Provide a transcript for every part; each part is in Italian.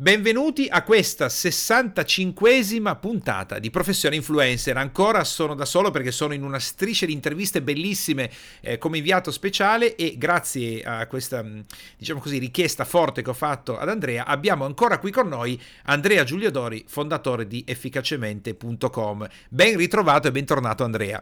Benvenuti a questa 65esima puntata di Professione Influencer. Ancora sono da solo perché sono in una striscia di interviste bellissime eh, come inviato speciale e grazie a questa mm, diciamo così richiesta forte che ho fatto ad Andrea abbiamo ancora qui con noi Andrea Giuliodori, fondatore di efficacemente.com. Ben ritrovato e bentornato Andrea.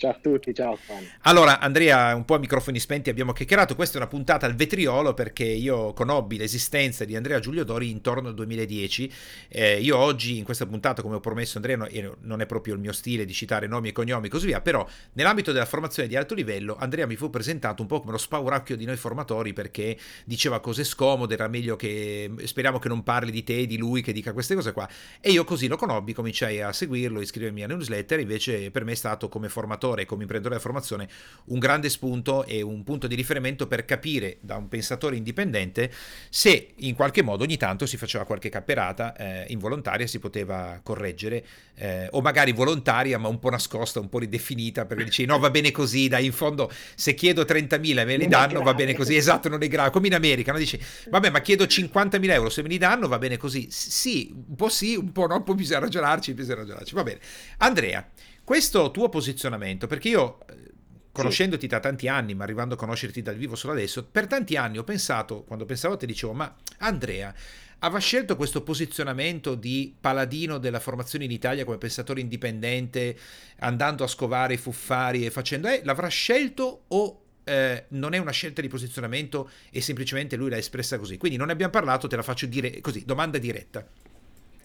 Ciao a tutti, ciao Fan. Allora, Andrea, un po' a microfoni spenti abbiamo chiacchierato. Questa è una puntata al vetriolo perché io conobbi l'esistenza di Andrea Giulio Dori intorno al 2010. Eh, io oggi, in questa puntata, come ho promesso, Andrea, non è proprio il mio stile di citare nomi e cognomi e così via, però nell'ambito della formazione di alto livello, Andrea mi fu presentato un po' come lo spauracchio di noi formatori perché diceva cose scomode, era meglio che speriamo che non parli di te, di lui, che dica queste cose qua. E io così lo conobbi, cominciai a seguirlo, iscrivermi alla newsletter, invece per me è stato come formatore formatore, come imprenditore della formazione, un grande spunto e un punto di riferimento per capire da un pensatore indipendente se in qualche modo ogni tanto si faceva qualche capperata eh, involontaria, si poteva correggere, eh, o magari volontaria ma un po' nascosta, un po' ridefinita, perché dici no va bene così, dai in fondo se chiedo 30.000 e me li danno va bene così, esatto non è grave, come in America, no? dici vabbè ma chiedo 50.000 euro, se me li danno va bene così, sì, un po' sì, un po' no, poi bisogna ragionarci, bisogna ragionarci, va bene. Andrea, questo tuo posizionamento, perché io eh, conoscendoti da tanti anni, ma arrivando a conoscerti dal vivo solo adesso, per tanti anni ho pensato, quando pensavo te dicevo, ma Andrea aveva scelto questo posizionamento di paladino della formazione in Italia come pensatore indipendente, andando a scovare i fuffari e facendo, eh, l'avrà scelto o eh, non è una scelta di posizionamento e semplicemente lui l'ha espressa così? Quindi non ne abbiamo parlato, te la faccio dire così, domanda diretta.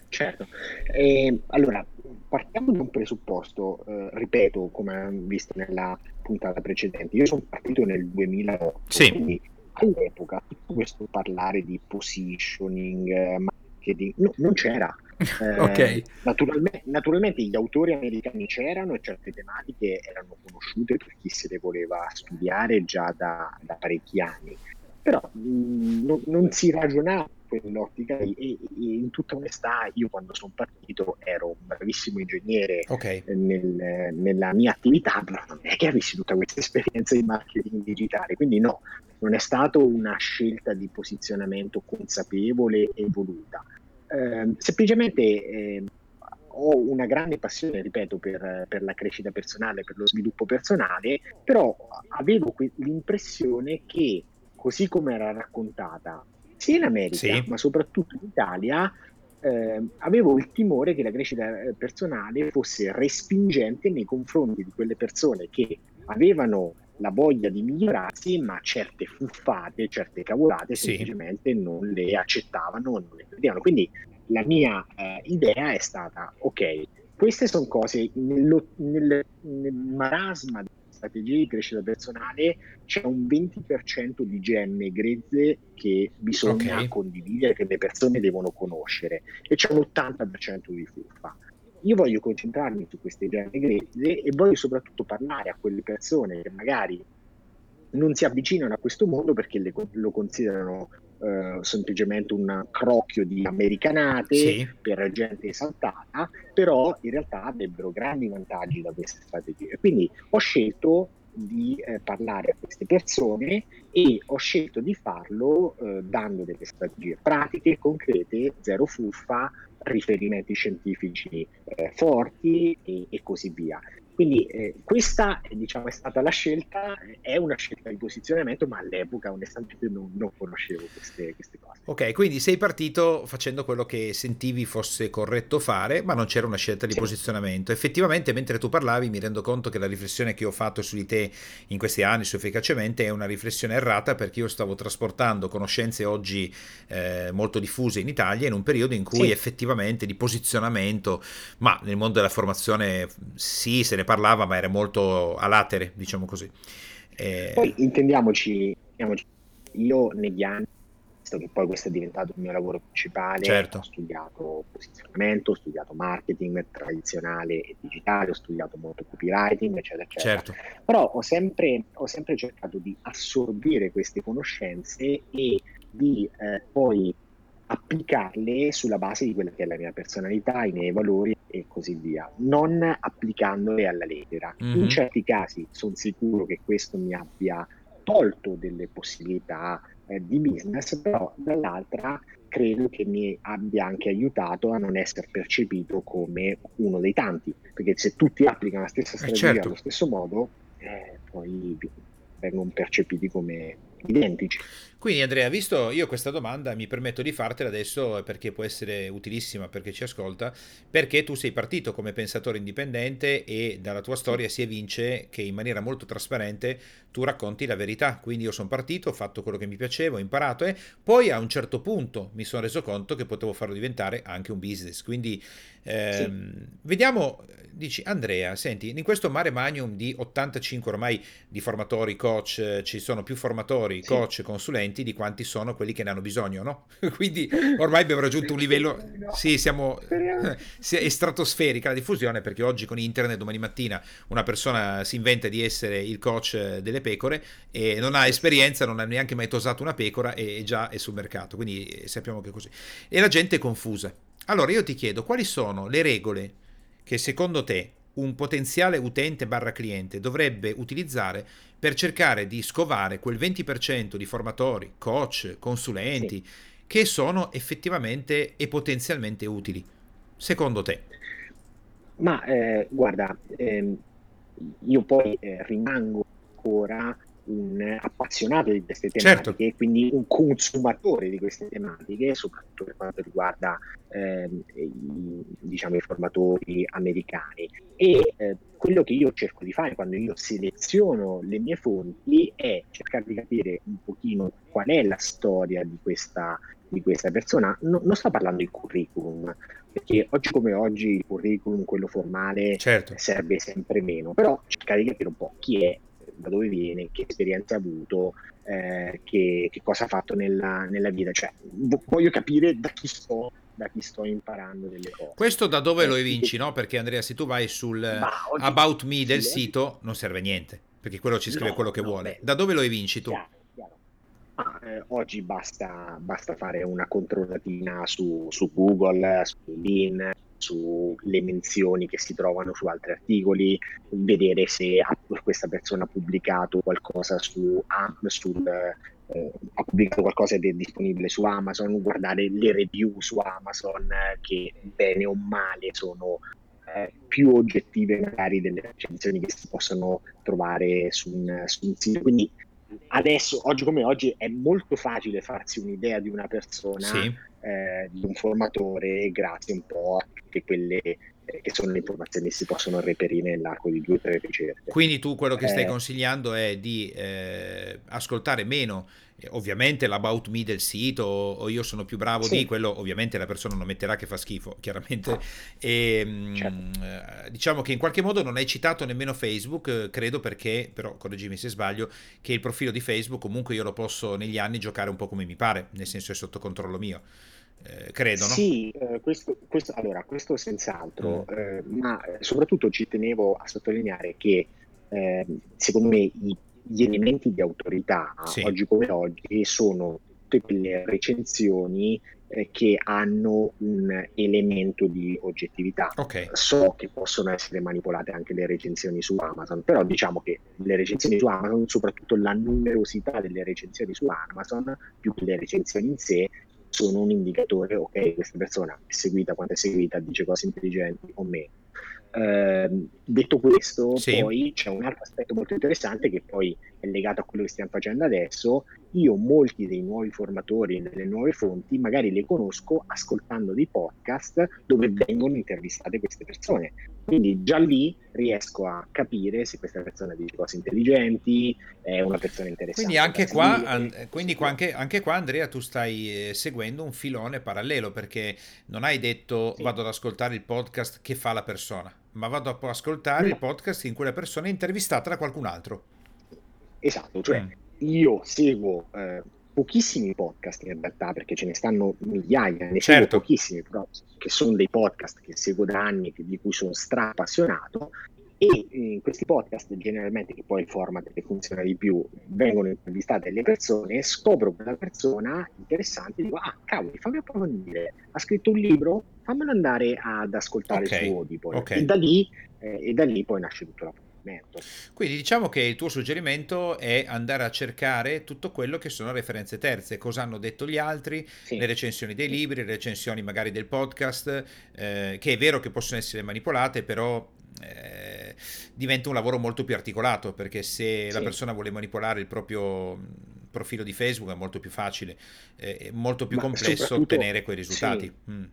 Certo, eh, allora partiamo da un presupposto, eh, ripeto, come visto nella puntata precedente, io sono partito nel 2008, sì. quindi all'epoca tutto questo parlare di positioning, marketing, no, non c'era. Eh, okay. naturalmente, naturalmente, gli autori americani c'erano e certe tematiche erano conosciute per chi se le voleva studiare già da, da parecchi anni, però mh, mm, non, non si ragionava quell'ottica e, e, in tutta onestà io quando sono partito ero un bravissimo ingegnere okay. nel, nella mia attività, però non è che avessi tutta questa esperienza di marketing digitale, quindi no, non è stata una scelta di posizionamento consapevole e voluta. Eh, semplicemente eh, ho una grande passione, ripeto, per, per, la crescita personale, per lo sviluppo personale, però avevo que- l'impressione che così come era raccontata sia in America, sì. ma soprattutto in Italia, eh, avevo il timore che la crescita eh, personale fosse respingente nei confronti di quelle persone che avevano la voglia di migliorarsi, ma certe fuffate, certe cavolate sì. semplicemente non le accettavano, non le credevano. Quindi la mia eh, idea è stata, ok, queste sono cose nello, nel, nel marasma strategie di crescita personale c'è un 20% di gemme grezze che bisogna okay. condividere, che le persone devono conoscere e c'è un 80% di fuffa. Io voglio concentrarmi su queste gemme grezze e voglio soprattutto parlare a quelle persone che magari non si avvicinano a questo mondo perché le, lo considerano Uh, semplicemente un crocchio di americanate sì. per gente esaltata, però in realtà avrebbero grandi vantaggi da queste strategie. Quindi ho scelto di eh, parlare a queste persone e ho scelto di farlo eh, dando delle strategie pratiche, concrete, zero fuffa, riferimenti scientifici eh, forti e, e così via. Quindi eh, questa diciamo, è stata la scelta, è una scelta di posizionamento, ma all'epoca onestamente non, non conoscevo queste, queste, cose. Ok, quindi sei partito facendo quello che sentivi fosse corretto fare, ma non c'era una scelta di sì. posizionamento. Effettivamente, mentre tu parlavi, mi rendo conto che la riflessione che ho fatto su di te in questi anni, su efficacemente, è una riflessione errata perché io stavo trasportando conoscenze oggi eh, molto diffuse in Italia in un periodo in cui sì. effettivamente di posizionamento, ma nel mondo della formazione sì, se ne parlava, ma era molto a latere, diciamo così. Eh... Poi intendiamoci, intendiamoci, io negli anni, visto che poi questo è diventato il mio lavoro principale, certo. ho studiato posizionamento, ho studiato marketing tradizionale e digitale, ho studiato molto copywriting, eccetera, eccetera. Certo. Però ho sempre, ho sempre cercato di assorbire queste conoscenze e di eh, poi applicarle sulla base di quella che è la mia personalità, i miei valori e così via, non applicandole alla lettera. Mm-hmm. In certi casi sono sicuro che questo mi abbia tolto delle possibilità eh, di business, però dall'altra credo che mi abbia anche aiutato a non essere percepito come uno dei tanti, perché se tutti applicano la stessa Eh strategia certo. allo stesso modo, eh, poi vengono percepiti come identici. Quindi Andrea, visto io questa domanda mi permetto di fartela adesso perché può essere utilissima per chi ci ascolta, perché tu sei partito come pensatore indipendente e dalla tua storia si evince che in maniera molto trasparente tu racconti la verità. Quindi io sono partito, ho fatto quello che mi piaceva, ho imparato e poi a un certo punto mi sono reso conto che potevo farlo diventare anche un business. Quindi ehm, vediamo, dici Andrea, senti, in questo mare magnum di 85 ormai di formatori, coach, ci sono più formatori, Sì. coach, consulenti di quanti sono quelli che ne hanno bisogno, no? Quindi ormai abbiamo raggiunto un livello, sì, siamo, è stratosferica la diffusione perché oggi con internet, domani mattina, una persona si inventa di essere il coach delle pecore e non ha esperienza, non ha neanche mai tosato una pecora e già è sul mercato, quindi eh, sappiamo che è così. E la gente è confusa. Allora io ti chiedo, quali sono le regole che secondo te un potenziale utente barra cliente dovrebbe utilizzare per cercare di scovare quel 20% di formatori, coach, consulenti che sono effettivamente e potenzialmente utili? Secondo te? Ma eh, guarda, ehm, io poi eh, rimango ancora un appassionato di queste Certo. tematiche, quindi un consumatore di queste tematiche, soprattutto per quanto riguarda ehm, i, diciamo, i formatori americani. E eh, quello che io cerco di fare quando io seleziono le mie fonti è cercare di capire un pochino qual è la storia di questa, di questa persona. No- non sto parlando di curriculum, perché oggi come oggi il curriculum, quello formale, Certo. serve sempre meno, però cercare di capire un po' chi è, da dove viene, che esperienze ha avuto, eh, che, che cosa ha fatto nella, nella vita, cioè vo- voglio capire da chi sto, da chi sto imparando delle cose. Questo da dove Eh, lo evinci, no? Perché Andrea, se tu vai sul eh, About Me del sì, sito, non serve a niente, perché quello ci scrive No, quello che no, vuole. beh. Da dove lo evinci tu? Chiaro, chiaro. Ma, eh, oggi basta, basta fare una controllatina su, su Google, su LinkedIn, sulle menzioni che si trovano su altri articoli, vedere se questa persona ha pubblicato qualcosa su sul, eh, ha pubblicato qualcosa che è disponibile su Amazon, guardare le review su Amazon eh, che bene o male sono eh, più oggettive magari delle recensioni che si possono trovare su un, su un sito. Quindi adesso, oggi come oggi, è molto facile farsi un'idea di una persona, Sì. Eh, di un formatore, grazie un po' a tutte quelle eh, che sono le informazioni che si possono reperire nell'arco di due o tre ricerche. Quindi tu quello che stai Eh. consigliando è di eh, ascoltare meno, eh, ovviamente l'About Me del sito o, o io sono più bravo Sì. di quello, ovviamente la persona non metterà che fa schifo, chiaramente. E, mm, Certo. eh, diciamo che in qualche modo non hai citato nemmeno Facebook, credo perché, però correggimi se sbaglio, che il profilo di Facebook comunque io lo posso negli anni giocare un po' come mi pare, nel senso è sotto controllo mio. Eh, credo, no? Sì, eh, questo, questo- allora, questo senz'altro, Mm. eh, ma eh, soprattutto ci tenevo a sottolineare che eh, secondo me i- gli elementi di autorità Sì. oggi come oggi sono tutte quelle recensioni eh, che hanno un elemento di oggettività. Ok, So che possono essere manipolate anche le recensioni su Amazon, però diciamo che le recensioni su Amazon, soprattutto la numerosità delle recensioni su Amazon, più che le recensioni in sé, sono un indicatore, ok, questa persona è seguita, quanto è seguita, dice cose intelligenti o meno. Ehm, detto questo, Sì. poi c'è un altro aspetto molto interessante che poi è legato a quello che stiamo facendo adesso. Io molti dei nuovi formatori delle nuove fonti magari le conosco ascoltando dei podcast dove vengono intervistate queste persone. Quindi già lì riesco a capire se questa persona dice cose intelligenti, è una persona interessante. Quindi anche qua, an- quindi qua- anche, anche qua, Andrea, tu stai eh, seguendo un filone parallelo perché non hai detto Sì. vado ad ascoltare il podcast che fa la persona, ma vado a ascoltare No. il podcast in cui la persona è intervistata da qualcun altro. Esatto, cioè Mm. Io seguo eh, pochissimi podcast in realtà, perché ce ne stanno migliaia, ne Certo. seguo pochissimi, però che sono dei podcast che seguo da anni, che- di cui sono stra-appassionato, e in questi podcast generalmente, che poi il format che funziona di più, vengono intervistate le persone, scopro quella persona interessante, dico, ah cavoli, fammi approfondire, ha scritto un libro, fammelo andare ad ascoltare Ok, il suo Audible. ok. E da lì, eh, e da lì poi nasce tutto l'approfondimento. Posizionamento. Quindi diciamo che il tuo suggerimento è andare a cercare tutto quello che sono referenze terze, cosa hanno detto gli altri, sì. le recensioni dei libri, le recensioni magari del podcast, eh, che è vero che possono essere manipolate, però eh, diventa un lavoro molto più articolato perché se sì. la persona vuole manipolare il proprio profilo di Facebook è molto più facile, eh, è molto più Ma complesso ottenere quei risultati. Sì. Mm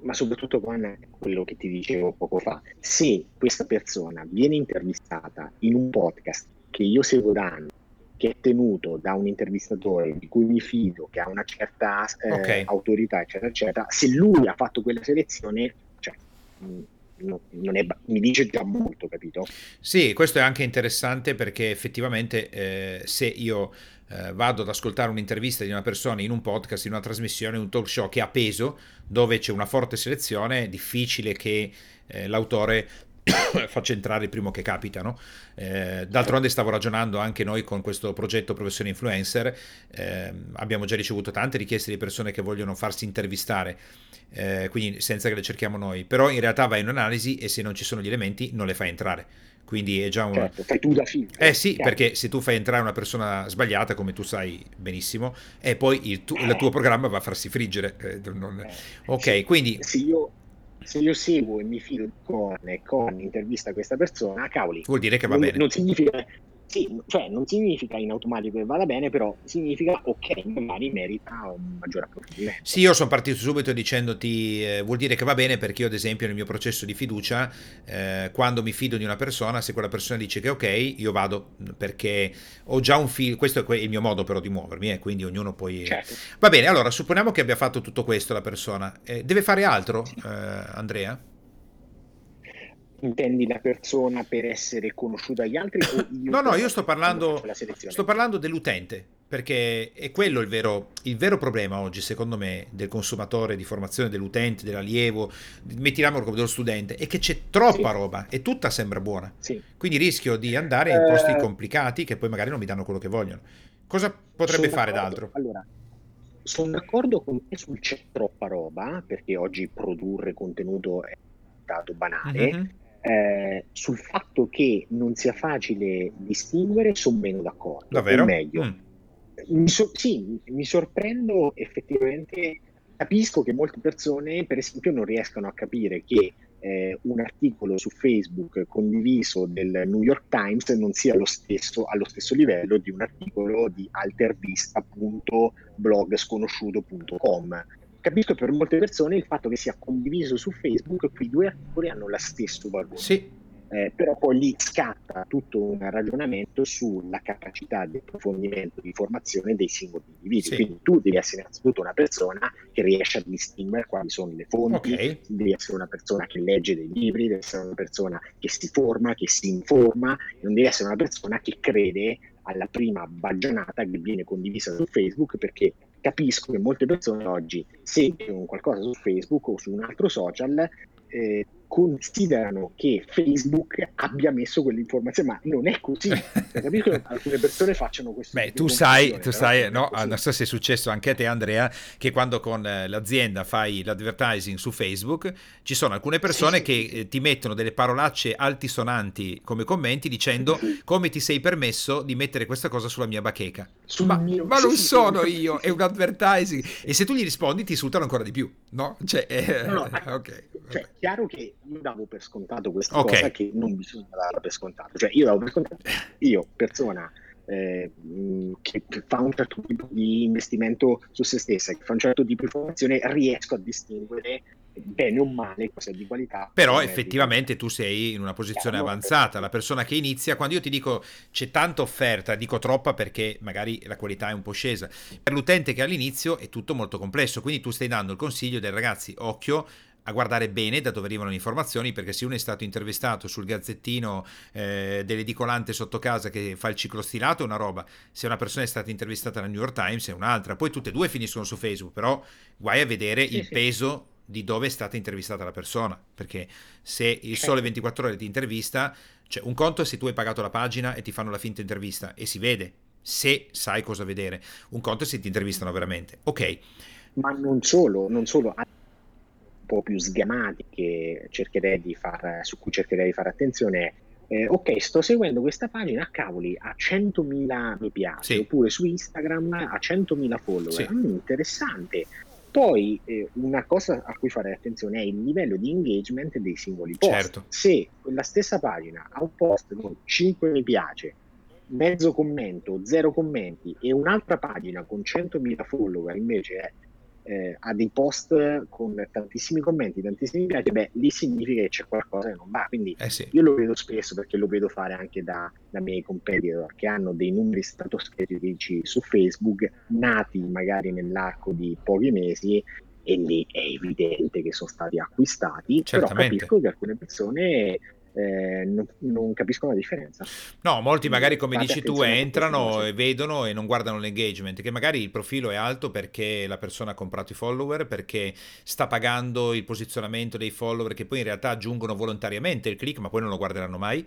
ma soprattutto con quello che ti dicevo poco fa, se questa persona viene intervistata in un podcast che io seguo da anni, che è tenuto da un intervistatore di cui mi fido, che ha una certa eh, okay. autorità, eccetera, eccetera, se lui ha fatto quella selezione, cioè, mh, no, è, mi dice già molto, capito? Sì, questo è anche interessante perché effettivamente eh, se io eh, vado ad ascoltare un'intervista di una persona in un podcast, in una trasmissione, un talk show che ha peso, dove c'è una forte selezione, è difficile che eh, l'autore faccia entrare il primo che capita. No? Eh, d'altronde stavo ragionando anche noi con questo progetto Professione Influencer, eh, abbiamo già ricevuto tante richieste di persone che vogliono farsi intervistare, eh, quindi senza che le cerchiamo noi, però in realtà vai in un'analisi e se non ci sono gli elementi non le fai entrare. Quindi è già un... Certo, fai tu da filtro. Eh sì, chiaro. perché se tu fai entrare una persona sbagliata, come tu sai benissimo, e poi il, tu, il tuo programma va a farsi friggere. Eh, non... Eh, ok, sì, quindi... Se io, se io seguo e mi fido con, con intervista a questa persona, cavoli. Vuol dire che va non, bene. Non significa sì, cioè non significa in automatico che vada bene, però significa ok, magari merita un maggior approfondimento. Sì, io sono partito subito dicendoti eh, vuol dire che va bene perché io ad esempio nel mio processo di fiducia, eh, quando mi fido di una persona, se quella persona dice che ok, io vado perché ho già un filo, questo è il mio modo però di muovermi, eh, quindi ognuno poi... Certo. Va bene, allora supponiamo che abbia fatto tutto questo la persona, eh, deve fare altro eh, Andrea? Intendi la persona per essere conosciuta dagli altri? no, no, io sto parlando, sto parlando dell'utente, perché è quello il vero, il vero, problema oggi, secondo me, del consumatore, di formazione dell'utente, dell'allievo, mettiamo come dello studente, è che c'è troppa sì. roba e tutta sembra buona. Sì. Quindi rischio di andare in posti uh, complicati che poi magari non mi danno quello che vogliono. Cosa potrebbe fare d'altro? Allora, sono d'accordo con te sul c'è troppa roba, perché oggi produrre contenuto è diventato banale. Mm-hmm eh, sul fatto che non sia facile distinguere sono meno d'accordo. Davvero? O meglio, mm. mi so- sì, mi sorprendo effettivamente, capisco che molte persone per esempio non riescano a capire che eh, un articolo su Facebook condiviso del New York Times non sia lo stesso, allo stesso livello di un articolo di altervista.blogsconosciuto.com capisco per molte persone il fatto che sia condiviso su Facebook, quei due articoli hanno lo stesso valore. Sì. Eh, però poi lì scatta tutto un ragionamento sulla capacità di approfondimento, di formazione dei singoli individui. Sì. Quindi tu devi essere innanzitutto una persona che riesce a distinguere quali sono le fonti, okay. devi essere una persona che legge dei libri, devi essere una persona che si forma, che si informa, non devi essere una persona che crede alla prima baggianata che viene condivisa su Facebook perché capisco che molte persone oggi seguono qualcosa su Facebook o su un altro social eh, considerano che Facebook abbia messo quell'informazione, ma non è così. Capisco che alcune persone facciano questo. Beh, tu sai, tu sai no, non so se è successo anche a te, Andrea, che quando con eh, l'azienda fai l'advertising su Facebook, ci sono alcune persone sì, che sì. Eh, ti mettono delle parolacce altisonanti come commenti dicendo come ti sei permesso di mettere questa cosa sulla mia bacheca. Ma, mio... ma, non sono io, è un advertising. E se tu gli rispondi ti insultano ancora di più, no? Cioè, eh, no, no, ok. Cioè, chiaro che io davo per scontato questa okay. cosa che non bisogna darla per scontato. Cioè, io davo per scontato, io, persona eh, che fa un certo tipo di investimento su se stessa, che fa un certo tipo di formazione, riesco a distinguere bene o male cosa è di qualità. Però effettivamente tu sei in una posizione avanzata, la persona che inizia, quando io ti dico c'è tanta offerta, dico troppa perché magari la qualità è un po' scesa. Per l'utente che all'inizio è tutto molto complesso, quindi tu stai dando il consiglio del ragazzi, occhio, a guardare bene da dove arrivano le informazioni, perché se uno è stato intervistato sul gazzettino eh, dell'edicolante sotto casa che fa il ciclo stilato è una roba, se una persona è stata intervistata dal New York Times è un'altra, poi tutte e due finiscono su Facebook, però guai a vedere sì, il sì. peso di dove è stata intervistata la persona, perché se il Sole 24 ore ti intervista, cioè un conto è se tu hai pagato la pagina e ti fanno la finta intervista e si vede, se sai cosa vedere, un conto è se ti intervistano veramente. Ok. Ma non solo, non solo, po' più sgamati che cercherei di far, su cui cercherei di fare attenzione eh, ok, sto seguendo questa pagina, cavoli, ha 100.000 mi piace, sì. oppure su Instagram ha 100.000 follower. Sì. Mm, interessante. Poi eh, una cosa a cui fare attenzione è il livello di engagement dei singoli post. Certo. Se quella stessa pagina ha un post con 5 mi piace, mezzo commento, zero commenti e un'altra pagina con 100.000 follower invece è eh, ha dei post con tantissimi commenti, tantissimi mi piace, beh, lì significa che c'è qualcosa che non va. Quindi eh sì. io lo vedo spesso perché lo vedo fare anche da, da miei competitor che hanno dei numeri stratosferici su Facebook, nati magari nell'arco di pochi mesi e lì è evidente che sono stati acquistati, Certamente. però capisco che alcune persone eh, non, non, capiscono la differenza. No, molti magari come Fate dici tu entrano e vedono e non guardano l'engagement, che magari il profilo è alto perché la persona ha comprato i follower, perché sta pagando il posizionamento dei follower che poi in realtà aggiungono volontariamente il click ma poi non lo guarderanno mai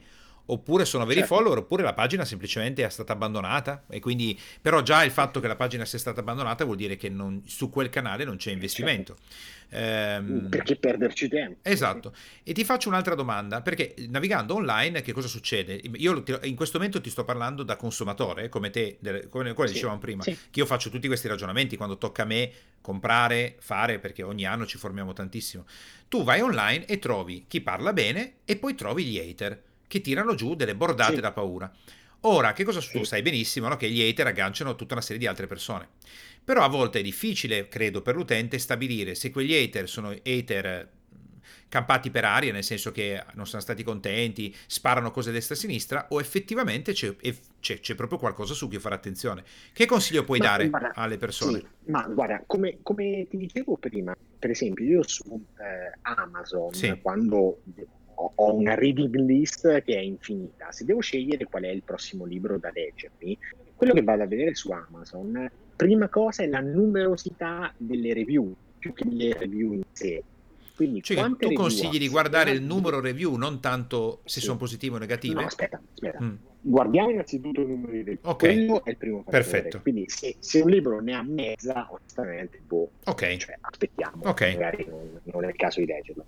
oppure sono veri certo. follower, oppure la pagina semplicemente è stata abbandonata. E quindi, però, già il fatto che la pagina sia stata abbandonata vuol dire che non, su quel canale non c'è investimento. Certo. Ehm, perché perderci tempo? Esatto. E ti faccio un'altra domanda: perché navigando online, che cosa succede? Io in questo momento ti sto parlando da consumatore, come te, come, come sì. dicevamo prima, sì. che io faccio tutti questi ragionamenti quando tocca a me comprare, fare, perché ogni anno ci formiamo tantissimo. Tu vai online e trovi chi parla bene e poi trovi gli hater che tirano giù delle bordate sì. da paura. Ora, che cosa? Sì. Sai benissimo no? che gli hater agganciano tutta una serie di altre persone. Però a volte è difficile, credo, per l'utente stabilire se quegli hater sono hater campati per aria, nel senso che non sono stati contenti, sparano cose a destra e a sinistra, o effettivamente c'è, c'è, c'è proprio qualcosa su cui fare attenzione. Che consiglio puoi ma, dare guarda, alle persone? Sì, ma guarda, come, come, ti dicevo prima, per esempio, io su eh, Amazon, sì. quando ho una reading list che è infinita. Se devo scegliere qual è il prossimo libro da leggermi, quello che vado a vedere su Amazon, prima cosa è la numerosità delle review, più che le review in sé. Quindi, cioè, tu consigli di guardare il numero review, non tanto se sì. sono positive o negative? No, aspetta, aspetta. Mm. Guardiamo innanzitutto il numero di review. Okay. Quello è il primo fattore. Perfetto. Quindi se, se, un libro ne ha mezza, onestamente, boh, okay. cioè, aspettiamo, okay. magari non, non è il caso di leggerlo.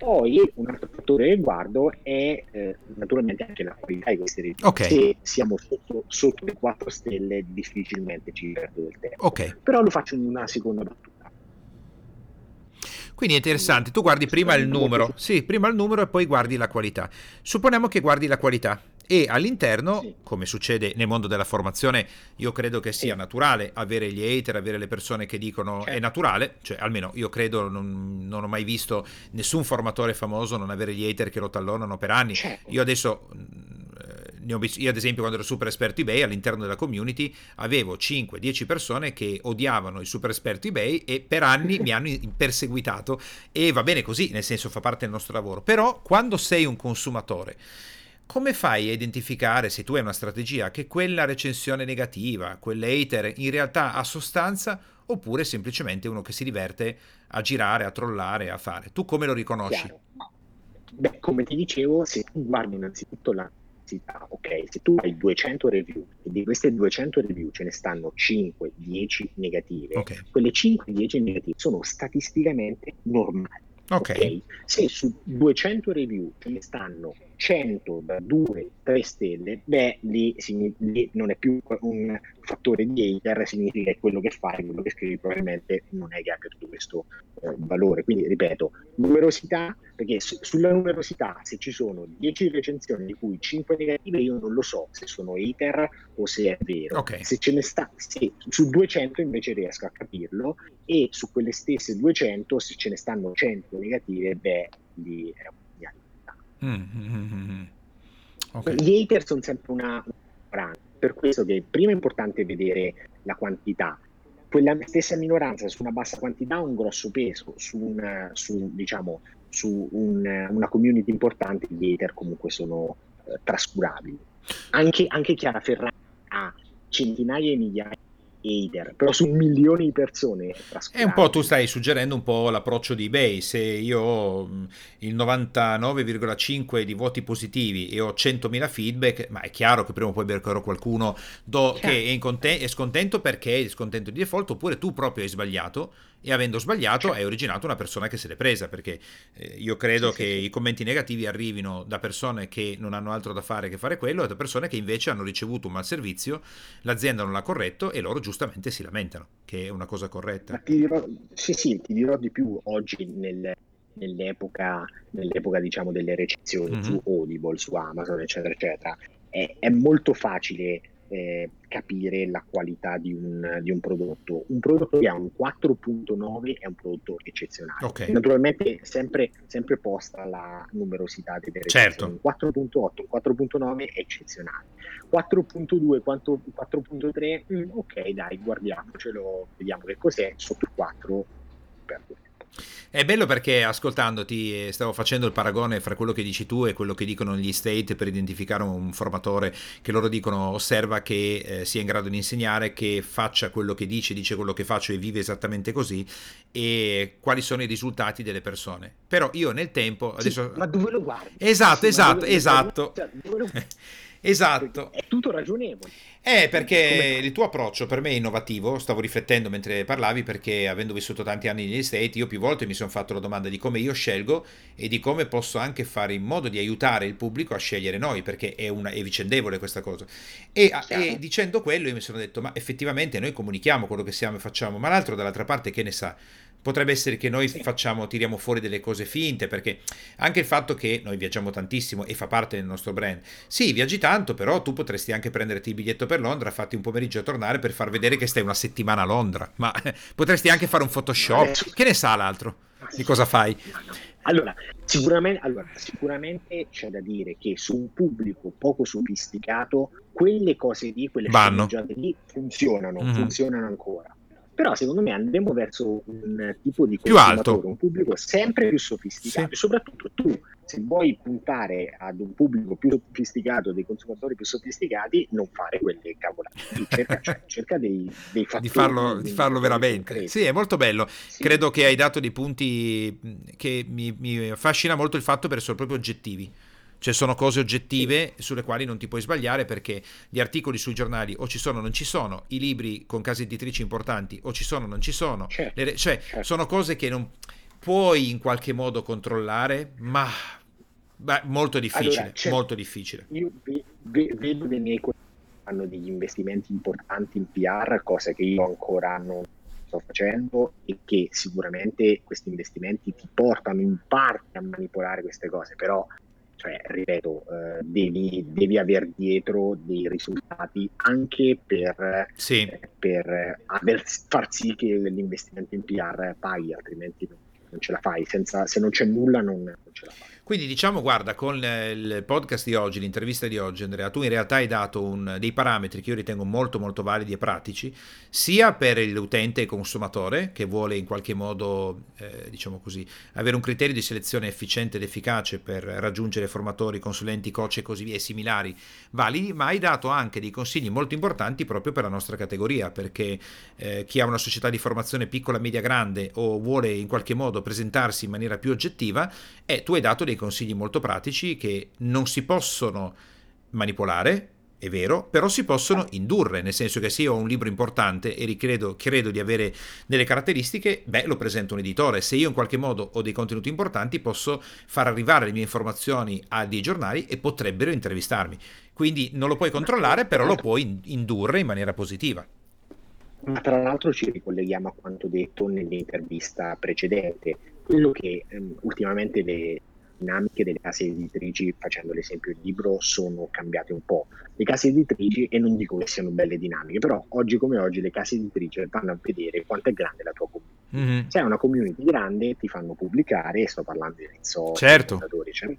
Poi un altro fattore che guardo è eh, naturalmente anche la qualità di queste review. Okay. Se siamo sotto, sotto, le 4 stelle difficilmente ci perdo del tempo. Okay. Però lo faccio in una seconda battuta. Quindi è interessante, tu guardi prima il numero, sì, prima il numero e poi guardi la qualità. Supponiamo che guardi la qualità e all'interno, sì. come succede nel mondo della formazione, io credo che sia sì. naturale avere gli hater, avere le persone che dicono certo. è naturale, cioè almeno io credo, non, non, ho mai visto nessun formatore famoso non avere gli hater che lo tallonano per anni. Certo. Io adesso mm, visto, io ad esempio quando ero super esperto eBay all'interno della community avevo 5-10 persone che odiavano il super esperto eBay e per anni mi hanno perseguitato e va bene così, nel senso fa parte del nostro lavoro. Però quando sei un consumatore come fai a identificare, se tu hai una strategia, che quella recensione negativa, quell'hater in realtà ha sostanza oppure semplicemente uno che si diverte a girare, a trollare, a fare? Tu come lo riconosci? Chiaro. Beh, come ti dicevo, se tu guardi innanzitutto la ok, se tu hai 200 review e di queste 200 review ce ne stanno 5, 10 negative, okay. quelle 5, 10 negative sono statisticamente normali. Okay. ok. Se su 200 review ce ne stanno 100 da 2-3 stelle, beh, lì, lì, non è più un fattore di hater, significa che quello che fai, quello che scrivi probabilmente non è che abbia tutto questo eh, valore. Quindi, ripeto, numerosità, perché su, sulla numerosità, se ci sono 10 recensioni di cui 5 negative, io non lo so se sono hater o se è vero. Okay. Se ce ne sta, se, su 200 invece riesco a capirlo e su quelle stesse 200, se ce ne stanno 100 negative, beh, lì è un Mm, mm, mm, okay. Gli hater sono sempre una, una per questo che prima è importante vedere la quantità. Quella stessa minoranza su una bassa quantità ha un grosso peso, su, una, su, diciamo, su un, una community importante gli hater comunque sono eh, trascurabili. Anche, anche Chiara Ferrari ha centinaia e migliaia hater, però su milioni di persone è un po' tu stai suggerendo un po' l'approccio di eBay, se io ho il 99,5 di voti positivi e ho 100.000 feedback, ma è chiaro che prima o poi beccherò qualcuno do, certo. che è, conten- è, scontento perché è scontento di default, oppure tu proprio hai sbagliato e avendo sbagliato hai originato una persona che se l'è presa perché eh, io credo sì, che sì, i commenti negativi arrivino da persone che non hanno altro da fare che fare quello e da persone che invece hanno ricevuto un mal servizio, l'azienda non l'ha corretto e loro giustamente si lamentano, che è una cosa corretta. ti dirò, sì, sì, ti dirò di più oggi nel, nell'epoca, nell'epoca diciamo delle recensioni mm-hmm. su Audible, su Amazon, eccetera, eccetera. È, è molto facile eh, capire la qualità di un, di un, prodotto. Un prodotto che ha un 4.9 è un prodotto eccezionale. Okay. Naturalmente sempre, sempre, posta la numerosità delle certo. Un 4.8, un 4.9 è eccezionale. 4.2, 4.3, mm, ok dai, guardiamocelo, vediamo che cos'è, sotto il 4 perdo è bello perché ascoltandoti eh, stavo facendo il paragone fra quello che dici tu e quello che dicono gli state per identificare un formatore che loro dicono osserva che eh, sia in grado di insegnare, che faccia quello che dice, dice quello che faccio e vive esattamente così e quali sono i risultati delle persone. Però io nel tempo... Adesso... Sì, ma dove lo guardi? Esatto, sì, esatto, esatto. Cioè, dove lo... Esatto. È tutto ragionevole. Eh, perché il tuo approccio per me è innovativo, stavo riflettendo mentre parlavi perché avendo vissuto tanti anni negli Stati, io più volte mi sono fatto la domanda di come io scelgo e di come posso anche fare in modo di aiutare il pubblico a scegliere noi, perché è, una, è vicendevole questa cosa. E, e, dicendo quello io mi sono detto, ma effettivamente noi comunichiamo quello che siamo e facciamo, ma l'altro dall'altra parte che ne sa? Potrebbe essere che noi facciamo, tiriamo fuori delle cose finte, perché anche il fatto che noi viaggiamo tantissimo e fa parte del nostro brand. Sì, viaggi tanto, però tu potresti anche prenderti il biglietto per Londra, fatti un pomeriggio a tornare per far vedere che stai una settimana a Londra. Ma potresti anche fare un Photoshop. Che ne sa l'altro? Di cosa fai? Allora sicuramente, allora, sicuramente c'è da dire che su un pubblico poco sofisticato, quelle cose lì, quelle sceneggiate lì funzionano, mm-hmm. funzionano ancora però secondo me andremo verso un tipo di più alto, un pubblico sempre più sofisticato sì. e soprattutto tu se vuoi puntare ad un pubblico più sofisticato, dei consumatori più sofisticati, non fare quelle cavolate, cerca, cioè, cerca dei, dei fattori. Di farlo, di farlo veramente. Concreti. Sì, è molto bello. Sì. Credo che hai dato dei punti che mi, mi affascina molto il fatto per essere proprio oggettivi. Cioè sono cose oggettive sulle quali non ti puoi sbagliare perché gli articoli sui giornali o ci sono o non ci sono, i libri con case editrici importanti o ci sono o non ci sono, certo, le, cioè certo. sono cose che non puoi in qualche modo controllare, ma beh, molto difficile, allora, molto difficile. Io vedo dei miei colleghi che hanno degli investimenti importanti in PR, cosa che io ancora non sto facendo e che sicuramente questi investimenti ti portano in parte a manipolare queste cose, però cioè, ripeto, eh, devi, devi avere dietro dei risultati anche per, sì. eh, per aver, far sì che l'investimento in PR paghi, altrimenti non, non ce la fai, Senza, se non c'è nulla non, non ce la fai. Quindi diciamo, guarda, con il podcast di oggi, l'intervista di oggi, Andrea, tu in realtà hai dato un, dei parametri che io ritengo molto molto validi e pratici, sia per l'utente e consumatore che vuole in qualche modo, eh, diciamo così, avere un criterio di selezione efficiente ed efficace per raggiungere formatori, consulenti, coach e così via, e similari validi, ma hai dato anche dei consigli molto importanti proprio per la nostra categoria, perché eh, chi ha una società di formazione piccola, media, grande o vuole in qualche modo presentarsi in maniera più oggettiva, eh, tu hai dato dei consigli molto pratici che non si possono manipolare, è vero, però si possono indurre, nel senso che se io ho un libro importante e ricredo, credo di avere delle caratteristiche, beh, lo presento un editore. Se io in qualche modo ho dei contenuti importanti, posso far arrivare le mie informazioni a dei giornali e potrebbero intervistarmi. Quindi non lo puoi controllare, però lo puoi indurre in maniera positiva. Ma tra l'altro ci ricolleghiamo a quanto detto nell'intervista precedente, quello che um, ultimamente le, dinamiche delle case editrici, facendo l'esempio del libro, sono cambiate un po'. Le case editrici, e non dico che siano belle dinamiche, però oggi come oggi le case editrici vanno a vedere quanto è grande la tua community. Mm-hmm. Se hai una community grande ti fanno pubblicare, sto parlando di Rizzo, certo. eccetera,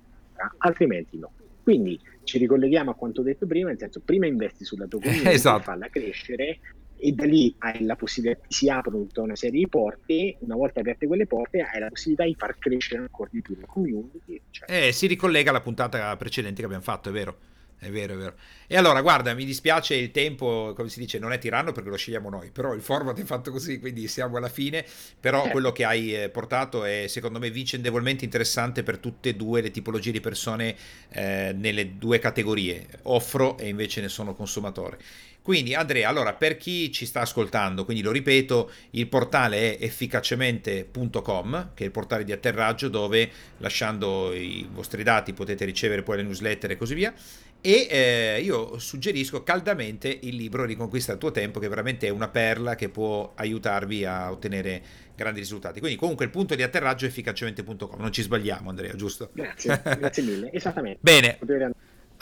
altrimenti no. Quindi ci ricolleghiamo a quanto detto prima, nel senso prima investi sulla tua community, esatto. farla crescere e da lì hai la possibilità, si aprono tutta una serie di porte, una volta aperte quelle porte hai la possibilità di far crescere ancora di più la community. Cioè. Eh, si ricollega alla puntata precedente che abbiamo fatto, è vero. è vero, è vero. E allora, guarda, mi dispiace il tempo, come si dice, non è tiranno perché lo scegliamo noi, però il format è fatto così, quindi siamo alla fine, però quello che hai eh, portato è secondo me vicendevolmente interessante per tutte e due le tipologie di persone eh, nelle due categorie, offro e invece ne sono consumatore. Quindi Andrea, allora per chi ci sta ascoltando, quindi lo ripeto, il portale è efficacemente.com, che è il portale di atterraggio dove lasciando i vostri dati potete ricevere poi le newsletter e così via. E eh, io suggerisco caldamente il libro Riconquista il tuo tempo, che veramente è una perla che può aiutarvi a ottenere grandi risultati. Quindi, comunque, il punto di atterraggio è efficacemente.com. Non ci sbagliamo, Andrea, giusto? Grazie, grazie mille. Esattamente. Bene.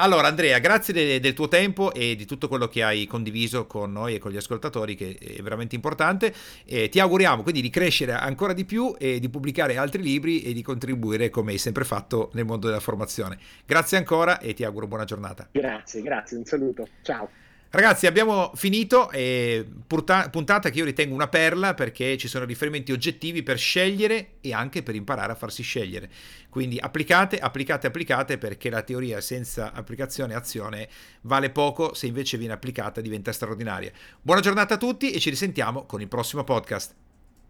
Allora Andrea, grazie de- del tuo tempo e di tutto quello che hai condiviso con noi e con gli ascoltatori, che è veramente importante. E ti auguriamo quindi di crescere ancora di più e di pubblicare altri libri e di contribuire come hai sempre fatto nel mondo della formazione. Grazie ancora e ti auguro buona giornata. Grazie, grazie, un saluto. Ciao. Ragazzi, abbiamo finito. Eh, puntata che io ritengo una perla perché ci sono riferimenti oggettivi per scegliere e anche per imparare a farsi scegliere. Quindi applicate, applicate, applicate perché la teoria senza applicazione e azione vale poco, se invece viene applicata diventa straordinaria. Buona giornata a tutti e ci risentiamo con il prossimo podcast.